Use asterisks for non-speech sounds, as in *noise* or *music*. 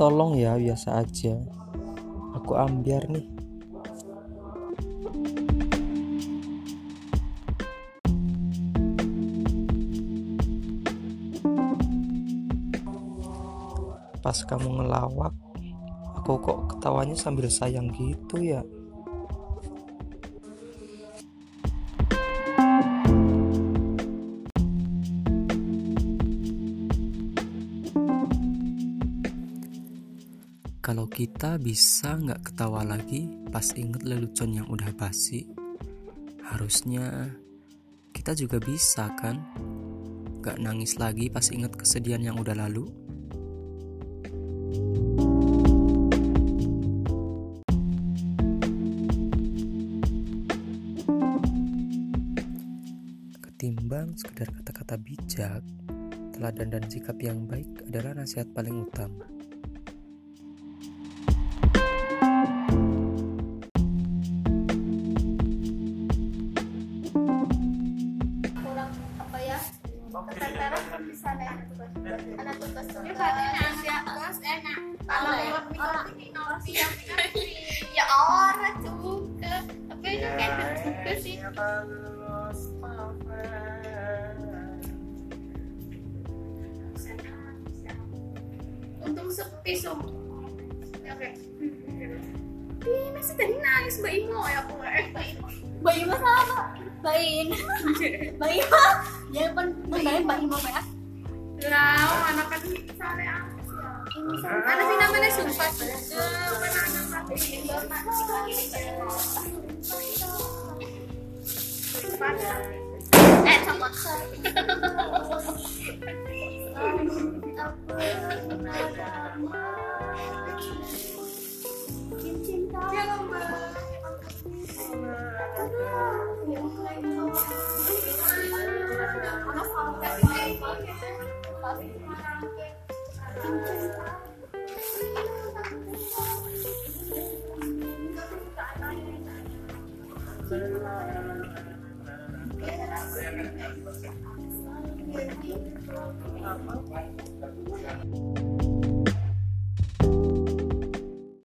tolong ya biasa aja. Aku ambiar nih. Pas kamu ngelawak aku kok ketawanya sambil sayang gitu ya Kalau kita bisa nggak ketawa lagi pas inget lelucon yang udah basi, harusnya kita juga bisa kan? Gak nangis lagi pas inget kesedihan yang udah lalu. Ketimbang sekedar kata-kata bijak, teladan dan sikap yang baik adalah nasihat paling utama. Keteteran kan bisa ada tugas ada tugas tugas. Terus enak. kalau Oleh. buat Orang. mikrofi ya orang juga. Tapi itu kan juga sih. untung sepi sum. Ya kayak Ih, masih tadi nangis Mbak Imo ya aku Mbak Imo Mbak Ima salah Mbak. In. Mbak Ima. Jangan pen pendain Mbak Ima ya. Lah, anak kan misalnya Ada sih namanya sumpah. Eh, copot Ya, *laughs* Apa?